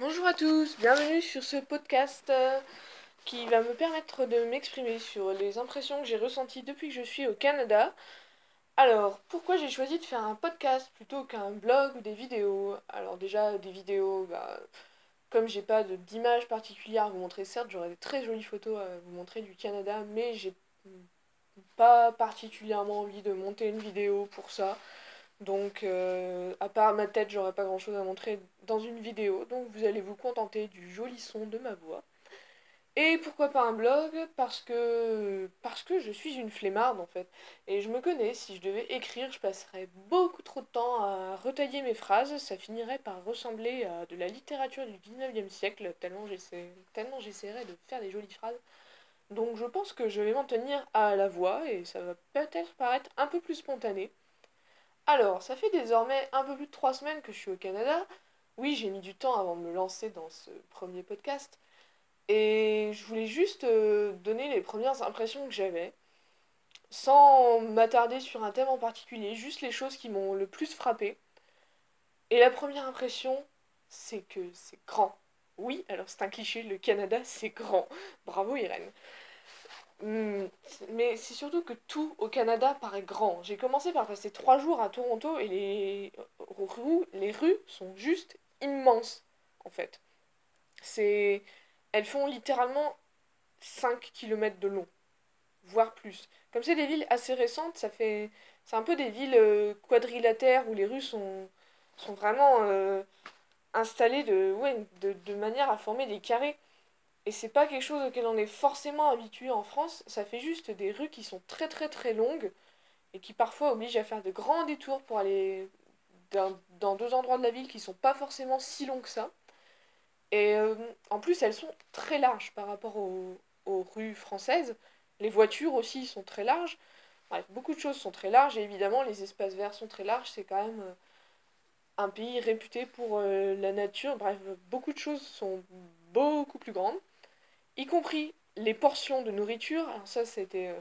Bonjour à tous, bienvenue sur ce podcast euh, qui va me permettre de m'exprimer sur les impressions que j'ai ressenties depuis que je suis au Canada. Alors, pourquoi j'ai choisi de faire un podcast plutôt qu'un blog ou des vidéos? Alors déjà, des vidéos, bah, comme j'ai pas d'image particulière à vous montrer, certes, j'aurais des très jolies photos à vous montrer du Canada, mais j'ai pas particulièrement envie de monter une vidéo pour ça. Donc, euh, à part ma tête, j'aurais pas grand chose à montrer dans une vidéo. Donc, vous allez vous contenter du joli son de ma voix. Et pourquoi pas un blog? Parce que parce que je suis une flemmarde en fait. Et je me connais, si je devais écrire, je passerais beaucoup trop de temps à retailler mes phrases. Ça finirait par ressembler à de la littérature du 19e siècle, tellement j'essaierais de faire des jolies phrases. Donc je pense que je vais m'en tenir à la voix et ça va peut-être paraître un peu plus spontané. Alors, ça fait désormais un peu plus de trois semaines que je suis au Canada. Oui, j'ai mis du temps avant de me lancer dans ce premier podcast. Et je voulais juste euh, donner les premières impressions que j'avais, sans m'attarder sur un thème en particulier, juste les choses qui m'ont le plus frappé. Et la première impression, c'est que c'est grand. Oui, alors c'est un cliché, le Canada, c'est grand. Bravo Irène. Hmm, mais c'est surtout que tout au Canada paraît grand. J'ai commencé par passer trois jours à Toronto et les rues, les rues sont juste immenses, en fait. C'est... Elles font littéralement 5 km de long, voire plus. Comme c'est des villes assez récentes, ça fait... C'est un peu des villes euh, quadrilatères où les rues sont, sont vraiment euh, installées de, ouais, de, de manière à former des carrés. Et c'est pas quelque chose auquel on est forcément habitué en France, ça fait juste des rues qui sont très très très longues et qui parfois obligent à faire de grands détours pour aller dans, deux endroits de la ville qui sont pas forcément si longs que ça. Et euh, en plus, elles sont très larges par rapport aux, aux, rues françaises. Les voitures aussi sont très larges. Bref, beaucoup de choses sont très larges et évidemment, les espaces verts sont très larges. C'est quand même euh, un pays réputé pour euh, la nature. Bref, beaucoup de choses sont beaucoup plus grandes y compris les portions de nourriture. Alors ça, c'était euh,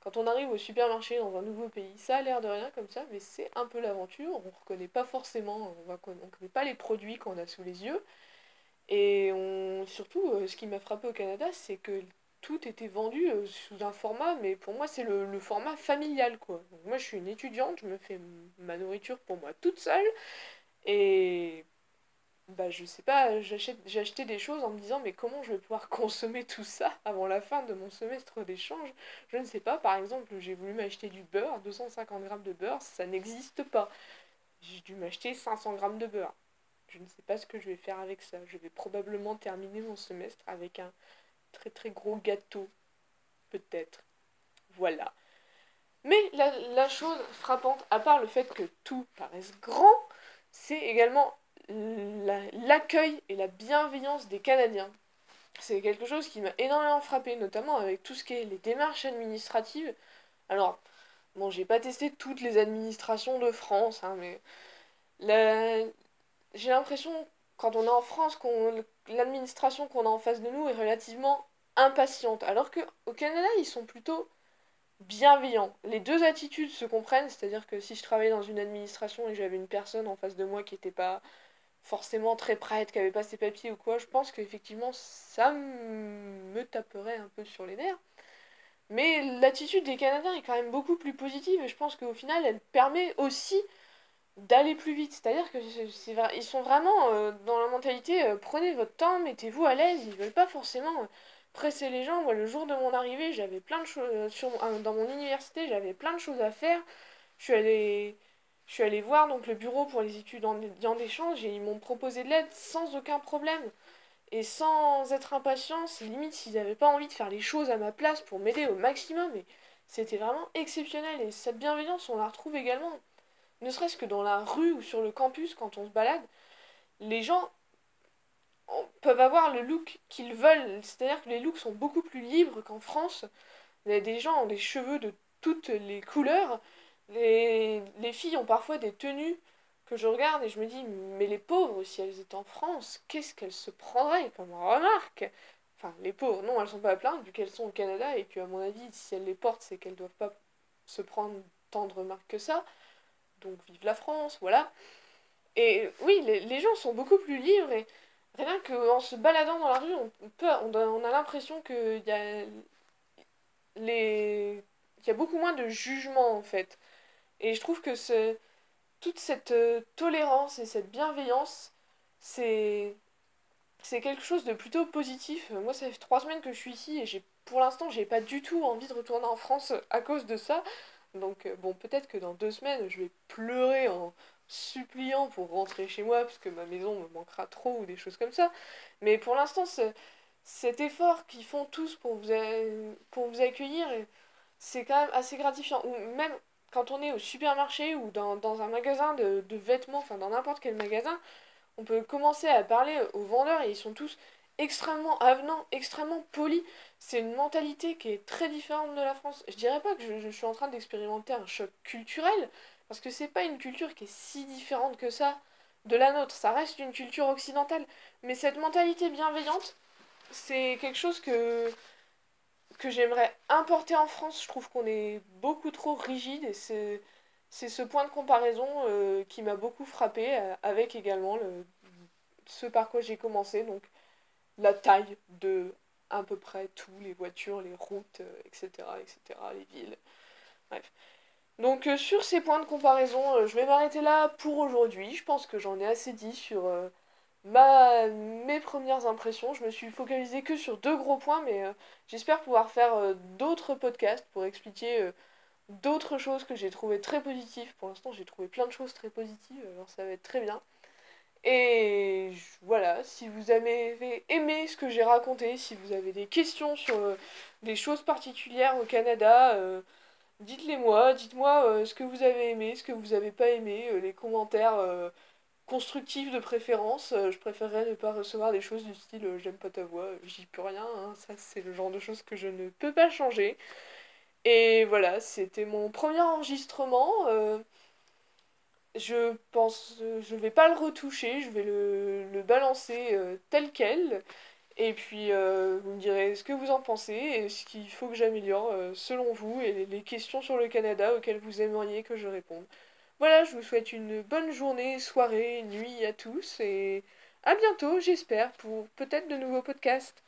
quand on arrive au supermarché dans un nouveau pays, ça a l'air de rien comme ça, mais c'est un peu l'aventure. On reconnaît pas forcément, on ne connaît pas les produits qu'on a sous les yeux. Et surtout, euh, ce qui m'a frappé au Canada, c'est que tout était vendu euh, sous un format, mais pour moi, c'est le, le, format familial, quoi. Donc moi, je suis une étudiante, je me fais ma nourriture pour moi toute seule. Et bah je sais pas, j'ai acheté des choses en me disant mais comment je vais pouvoir consommer tout ça avant la fin de mon semestre d'échange? Je ne sais pas, par exemple j'ai voulu m'acheter du beurre, 250 grammes de beurre, ça n'existe pas. J'ai dû m'acheter 500 grammes de beurre. Je ne sais pas ce que je vais faire avec ça. Je vais probablement terminer mon semestre avec un très très gros gâteau. Peut-être. Voilà. Mais la, la chose frappante, à part le fait que tout paraisse grand, c'est également l'accueil et la bienveillance des Canadiens. C'est quelque chose qui m'a énormément frappé, notamment avec tout ce qui est les démarches administratives. Alors, bon, j'ai pas testé toutes les administrations de France, hein, mais j'ai l'impression, quand on est en France, qu'on l'administration qu'on a en face de nous est relativement impatiente. Alors qu'au Canada, ils sont plutôt bienveillants. Les deux attitudes se comprennent, c'est-à-dire que si je travaillais dans une administration et j'avais une personne en face de moi qui n'était pas forcément très prête, qui avait pas ses papiers ou quoi, je pense qu'effectivement ça me taperait un peu sur les nerfs. Mais l'attitude des Canadiens est quand même beaucoup plus positive et je pense qu'au final elle permet aussi d'aller plus vite. C'est-à-dire que sont vraiment euh, dans la mentalité euh, prenez votre temps, mettez-vous à l'aise, ils veulent pas forcément euh, presser les gens. Moi le jour de mon arrivée, j'avais plein de choses dans mon université, j'avais plein de choses à faire. Je suis allée je suis allée voir donc le bureau pour les études en d'échange et ils m'ont proposé de l'aide sans aucun problème. Et sans être impatient, c'est limite s'ils n'avaient pas envie de faire les choses à ma place pour m'aider au maximum et c'était vraiment exceptionnel et cette bienveillance on la retrouve également. Ne serait-ce que dans la rue ou sur le campus quand on se balade, les gens peuvent avoir le look qu'ils veulent, c'est-à-dire que les looks sont beaucoup plus libres qu'en France. Des gens ont des cheveux de toutes les couleurs les, les filles ont parfois des tenues que je regarde et je me dis, mais les pauvres, si elles étaient en France, qu'est-ce qu'elles se prendraient comme remarque? Enfin, les pauvres, non, elles sont pas à plaindre vu qu'elles sont au Canada et puis à mon avis, si elles les portent, c'est qu'elles doivent pas se prendre tant de remarques que ça. Donc vive la France, voilà. Et oui, les, gens sont beaucoup plus libres et rien qu'en se baladant dans la rue, on, peut, on, on a l'impression qu'il y a y a beaucoup moins de jugement en fait. Et je trouve que c'est toute cette euh, tolérance et cette bienveillance, c'est c'est quelque chose de plutôt positif. Moi, ça fait trois semaines que je suis ici et j'ai pour l'instant, j'ai pas du tout envie de retourner en France à cause de ça. Donc euh, bon, peut-être que dans deux semaines, je vais pleurer en suppliant pour rentrer chez moi parce que ma maison me manquera trop ou des choses comme ça. Mais pour l'instant, cet effort qu'ils font tous pour vous, pour vous accueillir, c'est quand même assez gratifiant. Ou même quand on est au supermarché ou dans, un magasin de, vêtements, enfin dans n'importe quel magasin, on peut commencer à parler aux vendeurs et ils sont tous extrêmement avenants, extrêmement polis. C'est une mentalité qui est très différente de la France. Je dirais pas que je, je suis en train d'expérimenter un choc culturel, parce que c'est pas une culture qui est si différente que ça de la nôtre. Ça reste une culture occidentale. Mais cette mentalité bienveillante, c'est quelque chose que que j'aimerais importer en France. Je trouve qu'on est beaucoup trop rigide et c'est, c'est ce point de comparaison euh, qui m'a beaucoup frappé euh, avec également le, ce par quoi j'ai commencé, donc la taille de à peu près tout, les voitures, les routes, etc., euh, etc., les villes. Bref. Donc sur ces points de comparaison, je vais m'arrêter là pour aujourd'hui. Je pense que j'en ai assez dit sur mes premières impressions. Je me suis focalisée que sur deux gros points, mais euh, j'espère pouvoir faire euh, d'autres podcasts pour expliquer euh, d'autres choses que j'ai trouvées très positives. Pour l'instant, j'ai trouvé plein de choses très positives, alors ça va être très bien. Et voilà, si vous avez aimé ce que j'ai raconté, si vous avez des questions sur des choses particulières au Canada, dites-les moi, dites-moi ce que vous avez aimé, ce que vous n'avez pas aimé, les commentaires constructif de préférence. Euh, je préférerais ne pas recevoir des choses du style euh, j'aime pas ta voix, j'y peux rien. Hein. Ça, c'est le genre de choses que je ne peux pas changer. Et voilà, c'était mon premier enregistrement. Euh, je pense, je vais pas le retoucher, je vais le, balancer tel quel. Et puis, vous me direz ce que vous en pensez et ce qu'il faut que j'améliore selon vous et les questions sur le Canada auxquelles vous aimeriez que je réponde. Voilà, je vous souhaite une bonne journée, soirée, nuit à tous et à bientôt, j'espère, pour peut-être de nouveaux podcasts.